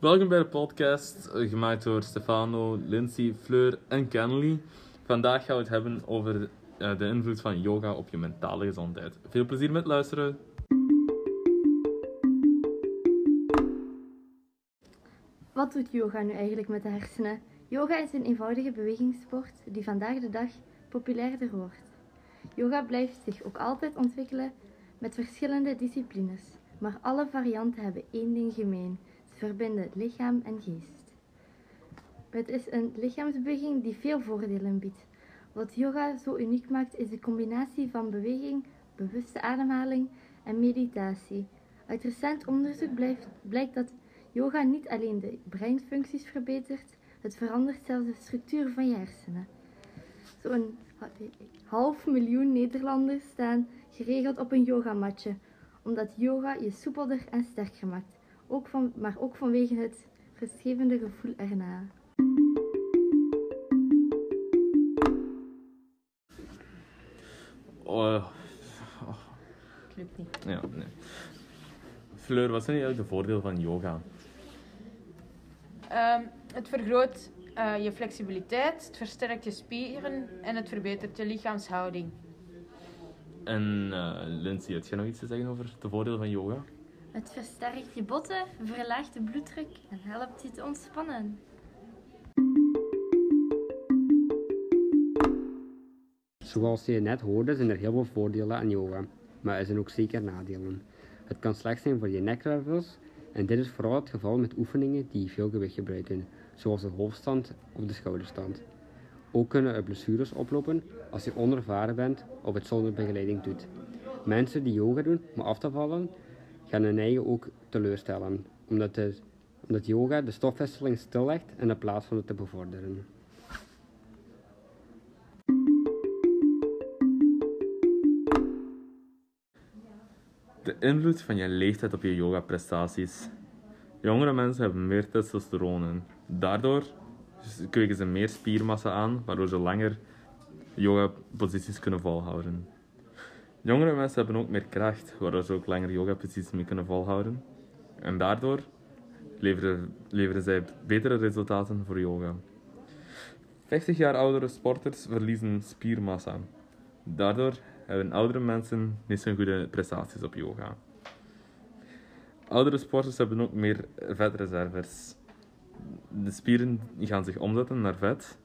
Welkom bij de podcast, eh, gemaakt door Stefano, Lindsay, Fleur en Kennedy. Vandaag gaan we het hebben over eh, de invloed van yoga op je mentale gezondheid. Veel plezier met luisteren. Wat doet yoga nu eigenlijk met de hersenen? Yoga is een eenvoudige bewegingssport die vandaag de dag populairder wordt. Yoga blijft zich ook altijd ontwikkelen met verschillende disciplines, maar alle varianten hebben één ding gemeen: verbinden lichaam en geest. Het is een lichaamsbeweging die veel voordelen biedt. Wat yoga zo uniek maakt is de combinatie van beweging, bewuste ademhaling en meditatie. Uit recent onderzoek blijkt dat yoga niet alleen de breinfuncties verbetert, het verandert zelfs de structuur van je hersenen. Zo'n half miljoen Nederlanders staan geregeld op een yogamatje, omdat yoga je soepelder en sterker maakt, ook van, maar ook vanwege het rustgevende gevoel erna. Oh, Lukt niet. ja, nee. Fleur, wat zijn eigenlijk de voordelen van yoga? Ehm, het vergroot eh, je flexibiliteit, het versterkt je spieren en het verbetert je lichaamshouding. En eh, Lindsay, heb jij nog iets te zeggen over de voordelen van yoga? Het versterkt je botten, verlaagt de bloeddruk en helpt je te ontspannen. Zoals je net hoorde zijn er heel veel voordelen aan yoga, maar er zijn ook zeker nadelen. Het kan slecht zijn voor je nekwervels en dit is vooral het geval met oefeningen die veel gewicht gebruiken, zoals de hoofdstand of de schouderstand. Ook kunnen er blessures oplopen als je onervaren bent of het zonder begeleiding doet. Mensen die yoga doen om af te vallen, gaan hun eigen ook teleurstellen, omdat, de, omdat yoga de stofwisseling stillegt in plaats van het te bevorderen. De invloed van je leeftijd op je yoga-prestaties. Jongere mensen hebben meer testosteron in. Daardoor kweken ze meer spiermassa aan, waardoor ze langer yoga-posities kunnen volhouden. Jongere mensen hebben ook meer kracht, waardoor ze ook langer yoga-posities mee kunnen volhouden. En daardoor leveren, leveren zij betere resultaten voor yoga. 50 jaar oudere sporters verliezen spiermassa. Daardoor hebben oudere mensen niet zo'n goede prestaties op yoga. Oudere sporters hebben ook meer vetreserves. De spieren gaan zich omzetten naar vet,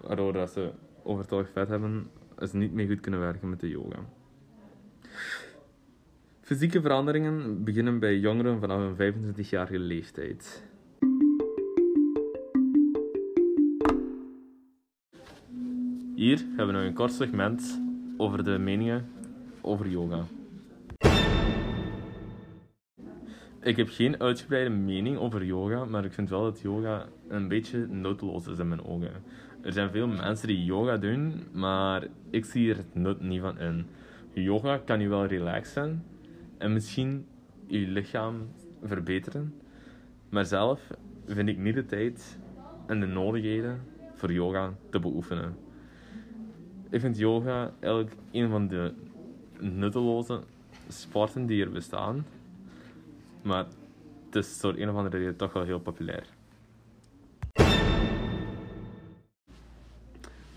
waardoor dat ze overtollig vet hebben, ze niet meer goed kunnen werken met de yoga. Fysieke veranderingen beginnen bij jongeren vanaf een 25-jarige leeftijd. Hier hebben we nog een kort segment over de meningen over yoga. Ik heb geen uitgebreide mening over yoga, maar ik vind wel dat yoga een beetje nutteloos is in mijn ogen. Er zijn veel mensen die yoga doen, maar ik zie er het nut niet van in. Yoga kan je wel relaxen en misschien je lichaam verbeteren, maar zelf vind ik niet de tijd en de nodigheden voor yoga te beoefenen. Ik vind yoga eigenlijk een van de nutteloze sporten die er bestaan. Maar het is door een of andere reden toch wel heel populair.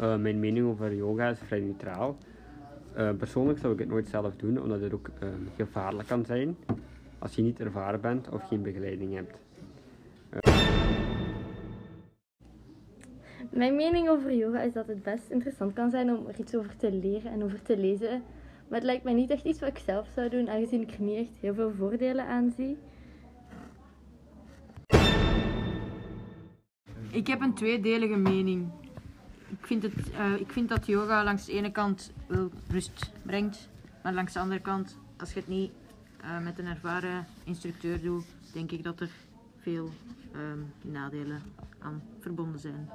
Uh, mijn mening over yoga is vrij neutraal. Uh, persoonlijk zou ik het nooit zelf doen, omdat het ook uh, gevaarlijk kan zijn als je niet ervaren bent of geen begeleiding hebt. Mijn mening over yoga is dat het best interessant kan zijn om er iets over te leren en over te lezen. Maar het lijkt mij niet echt iets wat ik zelf zou doen, aangezien ik er niet echt heel veel voordelen aan zie. Ik heb een tweedelige mening. Ik vind, het, uh, ik vind dat yoga langs de ene kant wel rust brengt, maar langs de andere kant, als je het niet uh, met een ervaren instructeur doet, denk ik dat er veel um, nadelen aan verbonden zijn.